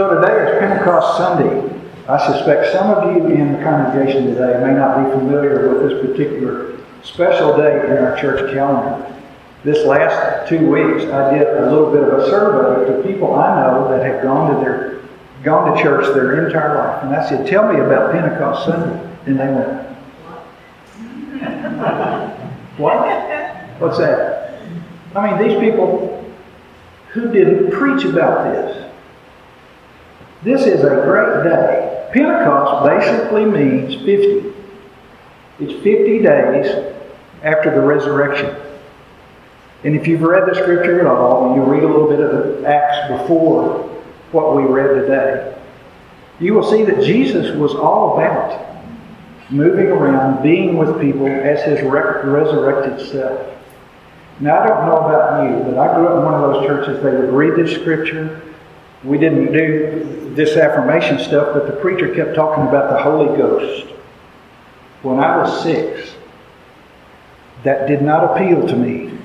So today is Pentecost Sunday. I suspect some of you in the congregation today may not be familiar with this particular special day in our church calendar. This last two weeks, I did a little bit of a survey to people I know that have gone to their gone to church their entire life, and I said, "Tell me about Pentecost Sunday," and they went, "What? What's that?" I mean, these people who didn't preach about this. This is a great day. Pentecost basically means 50. It's 50 days after the resurrection. And if you've read the scripture at all, you read a little bit of the Acts before what we read today, you will see that Jesus was all about moving around, being with people as his resurrected self. Now, I don't know about you, but I grew up in one of those churches. They would read this scripture. We didn't do this affirmation stuff, but the preacher kept talking about the Holy Ghost. When I was six, that did not appeal to me.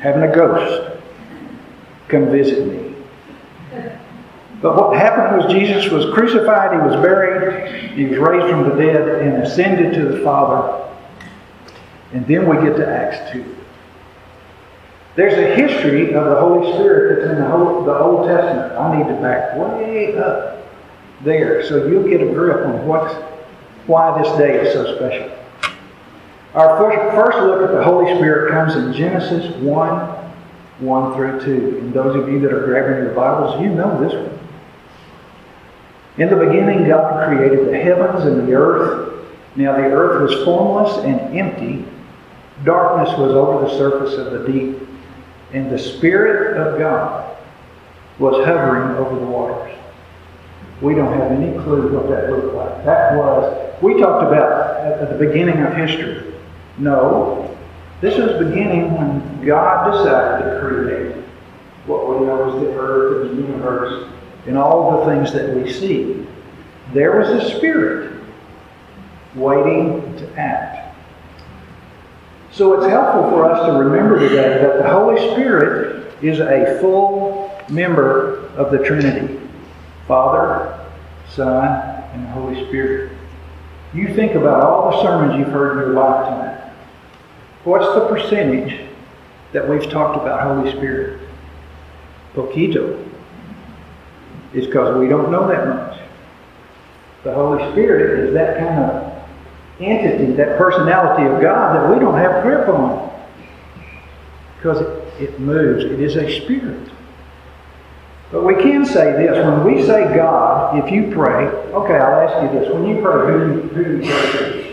Having a ghost come visit me. But what happened was Jesus was crucified, he was buried, he was raised from the dead, and ascended to the Father. And then we get to Acts 2. There's a history of the Holy Spirit that's in the, whole, the Old Testament. I need to back way up there so you'll get a grip on what's, why this day is so special. Our first, first look at the Holy Spirit comes in Genesis 1 1 through 2. And those of you that are grabbing your Bibles, you know this one. In the beginning, God created the heavens and the earth. Now the earth was formless and empty. Darkness was over the surface of the deep. And the Spirit of God was hovering over the waters. We don't have any clue what that looked like. That was, we talked about at the beginning of history. No, this was beginning when God decided to create what we know as the earth and the universe and all the things that we see. There was a spirit waiting to act. So it's helpful for us to remember today that the Holy Spirit is a full member of the Trinity Father, Son, and Holy Spirit. You think about all the sermons you've heard in your lifetime. What's the percentage that we've talked about Holy Spirit? Poquito. It's because we don't know that much. The Holy Spirit is that kind of entity, that personality of God that we don't have grip on. Because it, it moves. It is a spirit. But we can say this when we say God, if you pray, okay, I'll ask you this. When you pray, who, who do you pray to?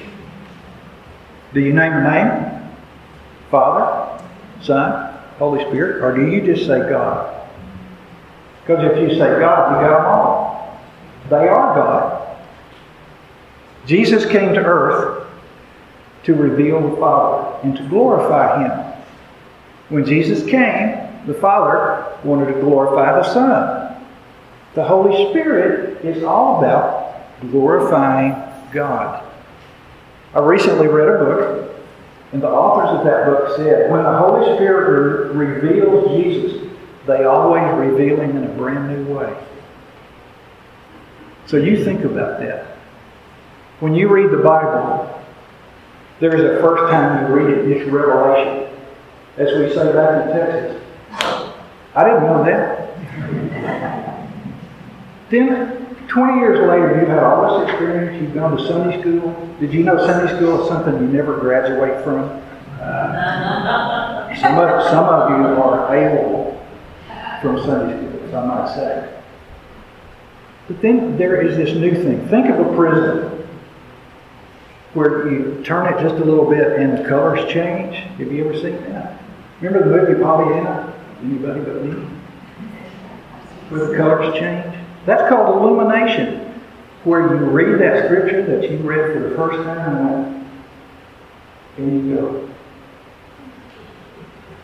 Do you name a name? Father, Son, Holy Spirit, or do you just say God? Because if you say God, you got them all. They are God. Jesus came to earth to reveal the Father and to glorify Him. When Jesus came, the Father wanted to glorify the Son. The Holy Spirit is all about glorifying God. I recently read a book and the authors of that book said, when the Holy Spirit re- reveals Jesus, they always reveal him in a brand new way. So you think about that. When you read the Bible, there's a first time you read it, it's revelation. As we say back in Texas. I didn't know that. then, 20 years later, you've had all this experience, you've gone to Sunday school. Did you know Sunday school is something you never graduate from? Uh, some, of, some of you are able from Sunday school, I might say. But then there is this new thing. Think of a prison where you turn it just a little bit and the colors change. Have you ever seen that? Remember the movie Pollyanna? Anybody but me? Where the colors change? That's called illumination, where you read that scripture that you read for the first time and you go,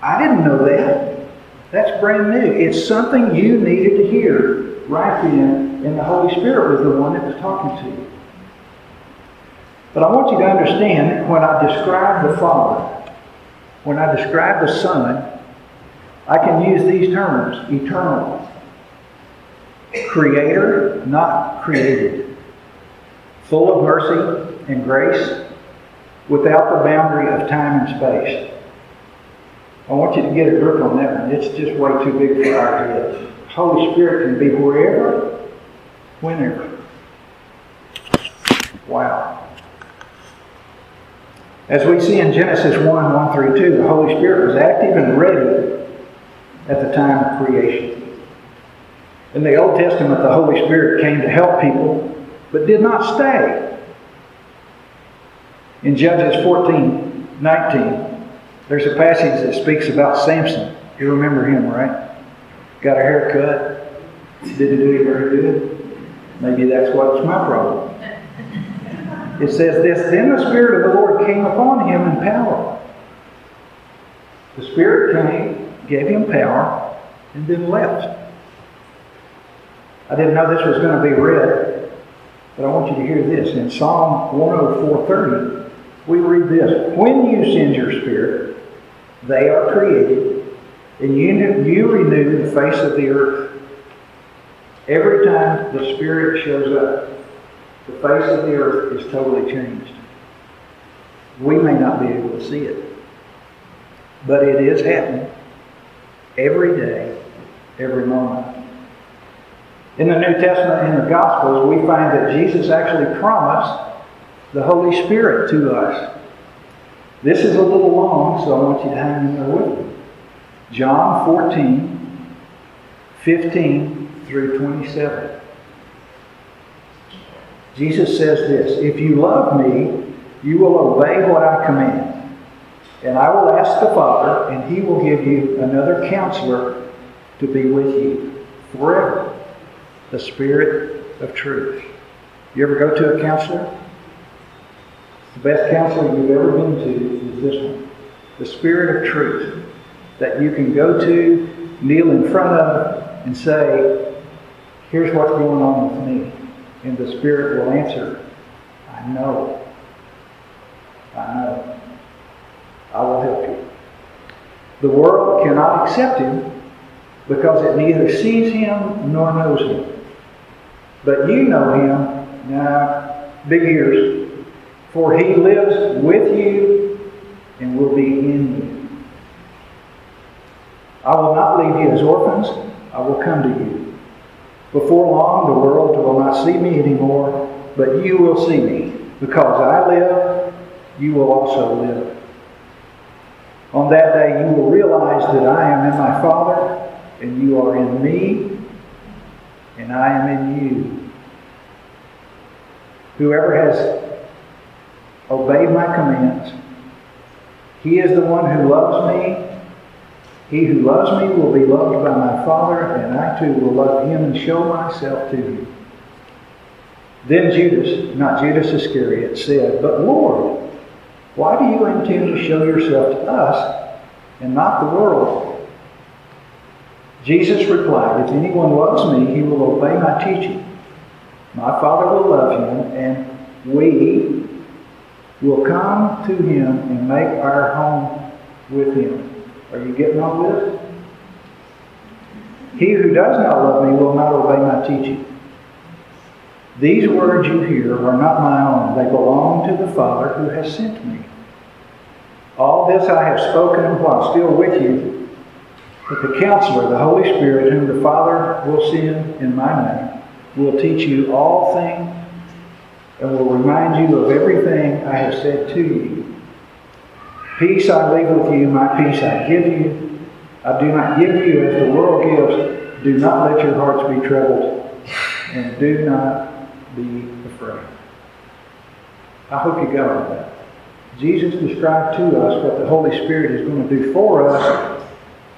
I didn't know that. That's brand new. It's something you needed to hear right then, and the Holy Spirit was the one that was talking to you. But I want you to understand when I describe the Father, when I describe the Son, I can use these terms eternal, creator, not created, full of mercy and grace, without the boundary of time and space. I want you to get a grip on that one. It's just way too big for our heads. Holy Spirit can be wherever, whenever. Wow. As we see in Genesis 1 1 through 2, the Holy Spirit was active and ready at the time of creation. In the Old Testament, the Holy Spirit came to help people, but did not stay. In Judges 14 19, there's a passage that speaks about Samson. You remember him, right? Got a haircut, didn't do it very good. Maybe that's what's my problem. It says this Then the Spirit of the Lord came upon him in power. The Spirit came, gave him power, and then left. I didn't know this was going to be read, but I want you to hear this. In Psalm 104:30, we read this When you send your Spirit, they are created, and you, you renew the face of the earth. Every time the Spirit shows up, the face of the earth is totally changed. We may not be able to see it, but it is happening every day, every moment. In the New Testament and the Gospels, we find that Jesus actually promised the Holy Spirit to us. This is a little long, so I want you to hang in there with me. John 14, 15 through 27. Jesus says this If you love me, you will obey what I command. And I will ask the Father, and he will give you another counselor to be with you forever the Spirit of truth. You ever go to a counselor? The best counselor you've ever been to is this one the Spirit of truth that you can go to, kneel in front of, and say, Here's what's going on with me. And the Spirit will answer, I know. I know. I will help you. The world cannot accept him because it neither sees him nor knows him. But you know him, now, big ears, for he lives with you and will be in you. I will not leave you as orphans, I will come to you. Before long, the world will not see me anymore, but you will see me. Because I live, you will also live. On that day, you will realize that I am in my Father, and you are in me, and I am in you. Whoever has obeyed my commands, he is the one who loves me. He who loves me will be loved by my Father, and I too will love him and show myself to him. Then Judas, not Judas Iscariot, said, But Lord, why do you intend to show yourself to us and not the world? Jesus replied, If anyone loves me, he will obey my teaching. My Father will love him, and we will come to him and make our home with him. Are you getting all this? He who does not love me will not obey my teaching. These words you hear are not my own. They belong to the Father who has sent me. All this I have spoken while still with you, but the counselor, the Holy Spirit, whom the Father will send in my name, will teach you all things and will remind you of everything I have said to you. Peace I leave with you, my peace I give you. I do not give you as the world gives. Do not let your hearts be troubled, and do not be afraid. I hope you got all that. Jesus described to us what the Holy Spirit is going to do for us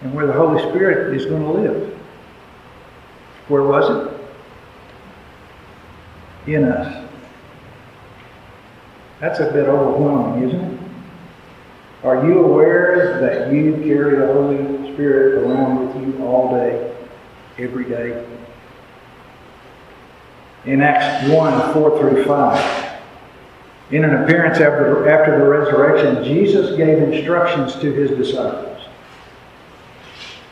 and where the Holy Spirit is going to live. Where was it? In us. That's a bit overwhelming, isn't it? Are you aware that you carry the Holy Spirit around with you all day, every day? In Acts 1 4 through 5, in an appearance after, after the resurrection, Jesus gave instructions to his disciples.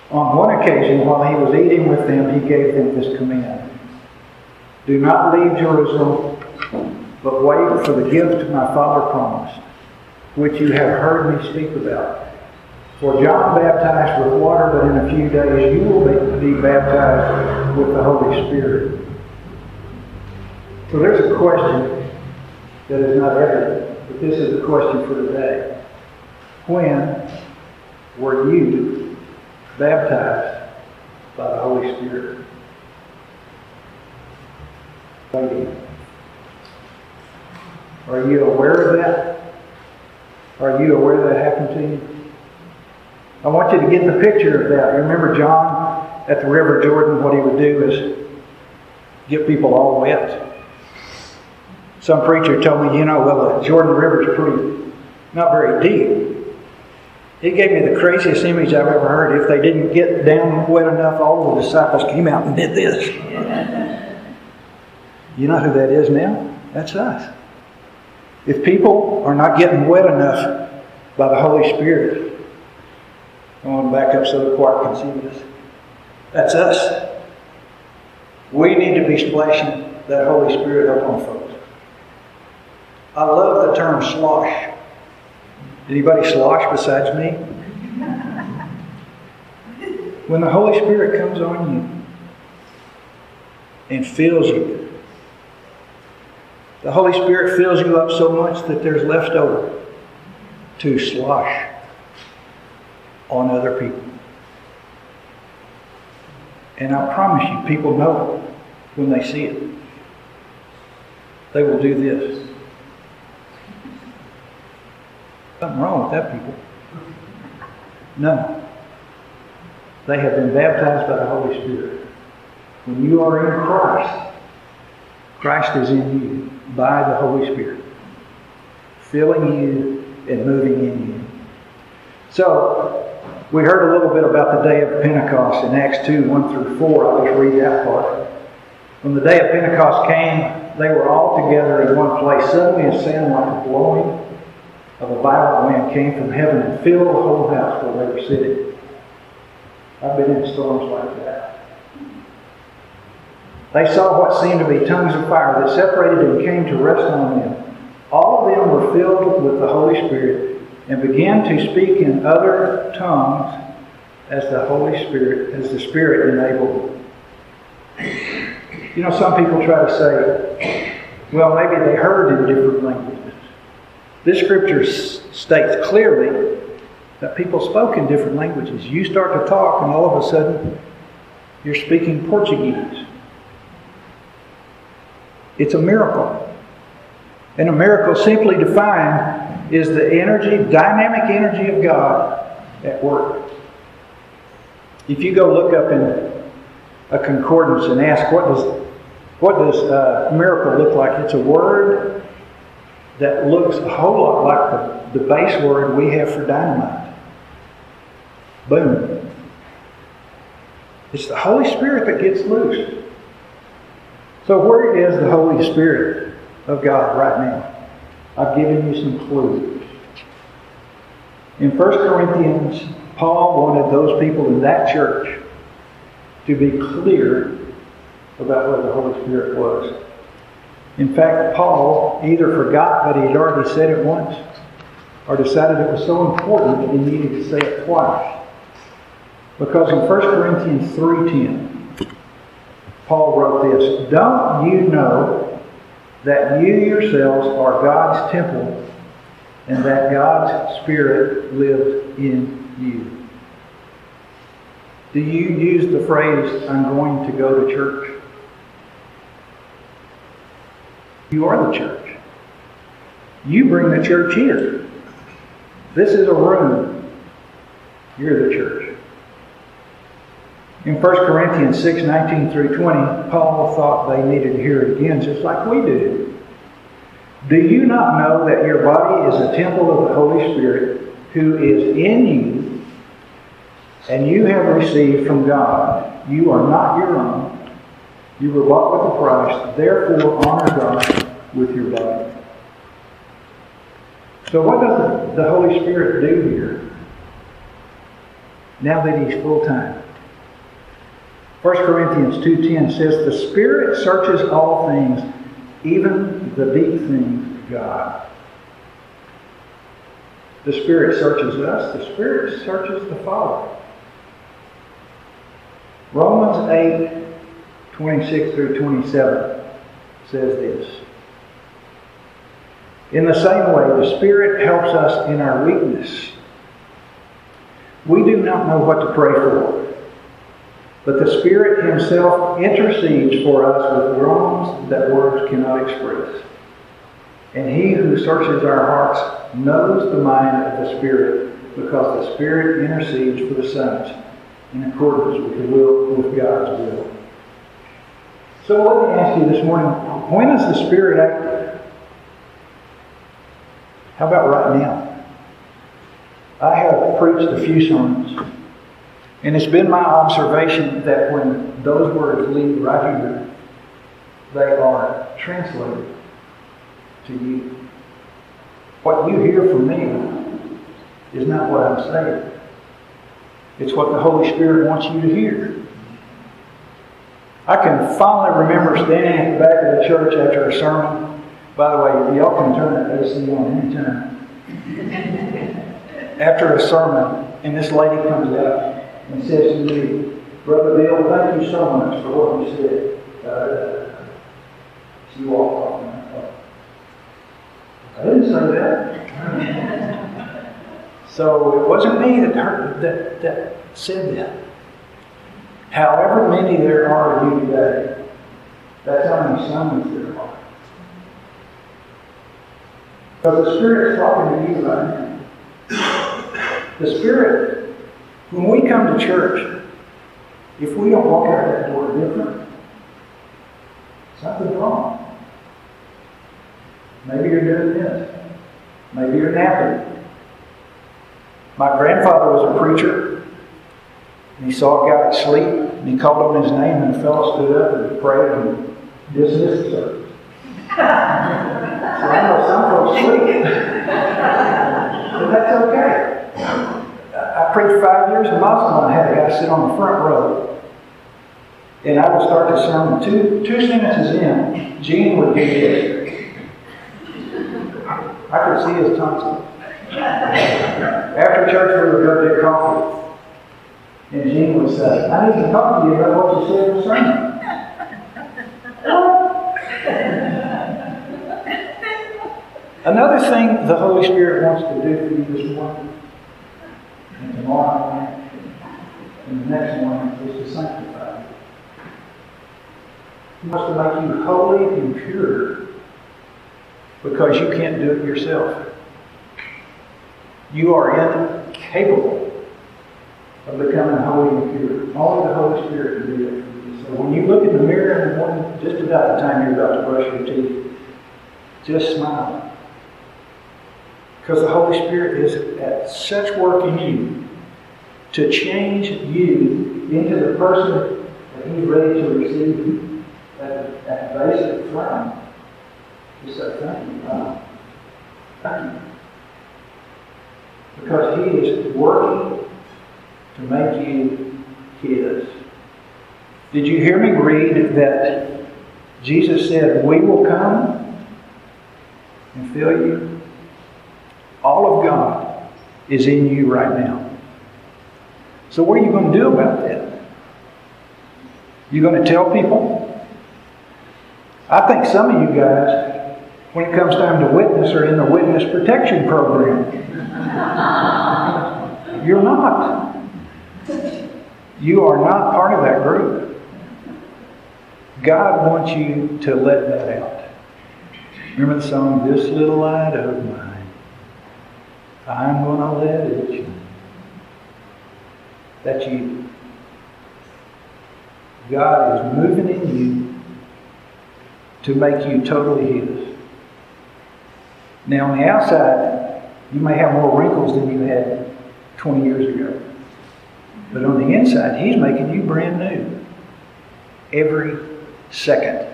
On one occasion, while he was eating with them, he gave them this command Do not leave Jerusalem, but wait for the gift my Father promised, which you have heard me speak about. For John baptized with water, but in a few days you will be baptized with the Holy Spirit. So there's a question that is not evident, but this is the question for today. When were you baptized by the Holy Spirit? Are you aware of that? Are you aware that happened to you? I want you to get the picture of that. Remember John at the River Jordan, what he would do is get people all wet some preacher told me, you know, well, the Jordan River is pretty, not very deep. He gave me the craziest image I've ever heard. If they didn't get down wet enough, all the disciples came out and did this. You know who that is now? That's us. If people are not getting wet enough by the Holy Spirit, I want to back up so the choir can see this. That's us. We need to be splashing that Holy Spirit up on folks. I love the term slosh. Anybody slosh besides me? When the Holy Spirit comes on you and fills you, the Holy Spirit fills you up so much that there's left over to slosh on other people. And I promise you, people know it when they see it. They will do this. Something wrong with that people. No. They have been baptized by the Holy Spirit. When you are in Christ, Christ is in you by the Holy Spirit, filling you and moving in you. So, we heard a little bit about the day of Pentecost in Acts 2 1 through 4. I'll just read that part. When the day of Pentecost came, they were all together in one place. Suddenly a sound like a blowing of a violent wind came from heaven and filled the whole house where they were sitting. I've been in storms like that. They saw what seemed to be tongues of fire that separated and came to rest on them. All of them were filled with the Holy Spirit and began to speak in other tongues as the Holy Spirit, as the Spirit enabled them. You know, some people try to say, well, maybe they heard in different languages. This scripture states clearly that people spoke in different languages. You start to talk, and all of a sudden, you're speaking Portuguese. It's a miracle. And a miracle, simply defined, is the energy, dynamic energy of God at work. If you go look up in a concordance and ask what does what does miracle look like, it's a word that looks a whole lot like the, the base word we have for dynamite. Boom. It's the Holy Spirit that gets loose. So, where is the Holy Spirit of God right now? I've given you some clues. In 1 Corinthians, Paul wanted those people in that church to be clear about where the Holy Spirit was. In fact, Paul either forgot that he had already said it once or decided it was so important that he needed to say it twice. Because in 1 Corinthians 3.10, Paul wrote this, Don't you know that you yourselves are God's temple and that God's Spirit lives in you? Do you use the phrase, I'm going to go to church? You are the church. You bring the church here. This is a room. You're the church. In 1 Corinthians 6 19 through 20, Paul thought they needed to hear it again, just like we do. Do you not know that your body is a temple of the Holy Spirit who is in you, and you have received from God? You are not your own. You were bought with a price. Therefore, honor God with your body. So, what does the Holy Spirit do here now that He's full time? 1 Corinthians 2.10 says, The Spirit searches all things, even the deep things of God. The Spirit searches us. The Spirit searches the Father. Romans 8, 26 through 27 says this. In the same way, the Spirit helps us in our weakness. We do not know what to pray for, but the Spirit Himself intercedes for us with groans that words cannot express. And He who searches our hearts knows the mind of the Spirit, because the Spirit intercedes for the saints in accordance with the will with God's will. So let me ask you this morning, when is the Spirit active? How about right now? I have preached a few sermons, and it's been my observation that when those words leave right here, they are translated to you. What you hear from me is not what I'm saying. It's what the Holy Spirit wants you to hear. I can fondly remember standing at the back of the church after a sermon. By the way, y'all can turn that AC on anytime. after a sermon, and this lady comes up and says to me, Brother Bill, thank you so much for what you said. Uh, she walked off. And I, thought, I didn't say that. so it wasn't me that, heard, that, that said that. However many there are of you today, that's how many sons there are. Because the Spirit's talking to you right now. The Spirit, when we come to church, if we don't walk out that door different, something's wrong. Maybe you're doing this. Maybe you're napping. My grandfather was a preacher. And he saw a guy asleep, and he called on his name, and the fellow stood up and prayed and dismissed the service. so I know some folks sleep. but that's okay. I preached five years in Muslim, and I had a guy sit on the front row. And I would start the sermon. Two, two sentences in, Gene would do this. I could see his tonsil. After church, we would go get coffee. And Gene would say, I need to talk to you about what you said in the sermon. Another thing the Holy Spirit wants to do for you this morning, and tomorrow and the next one is to sanctify you. He wants to make you holy and pure because you can't do it yourself. You are incapable of becoming holy and pure. Only the Holy Spirit can do you. So when you look in the mirror in the morning, just about the time you're about to brush your teeth, just smile. Because the Holy Spirit is at such work in you to change you into the person that He's ready to receive you at, the base of the throne. He said, Thank you. God. Thank you. Because He is working to make you His. Did you hear me read that Jesus said, We will come and fill you? All of God is in you right now. So, what are you going to do about that? You going to tell people? I think some of you guys, when it comes time to witness, are in the witness protection program. You're not. You are not part of that group. God wants you to let that out. Remember the song, This Little Light of Mine? I'm going to let it. That's you. God is moving in you to make you totally His. Now, on the outside, you may have more wrinkles than you had 20 years ago. But on the inside, He's making you brand new every second.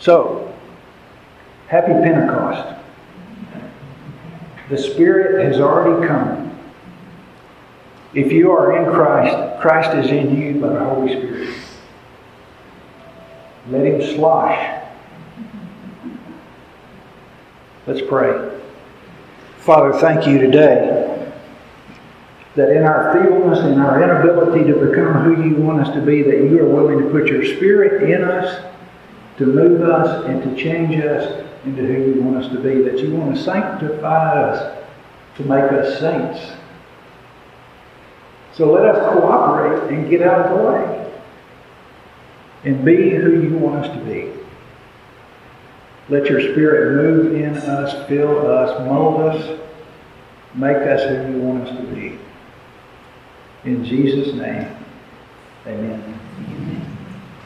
So, happy Pentecost. The Spirit has already come. If you are in Christ, Christ is in you by the Holy Spirit. Let him slosh. Let's pray. Father, thank you today that in our feebleness, in our inability to become who you want us to be, that you are willing to put your spirit in us to move us and to change us into who you want us to be, that you want to sanctify us to make us saints. So let us cooperate and get out of the way and be who you want us to be. Let your spirit move in us, fill us, mold us, make us who you want us to be. In Jesus' name, amen.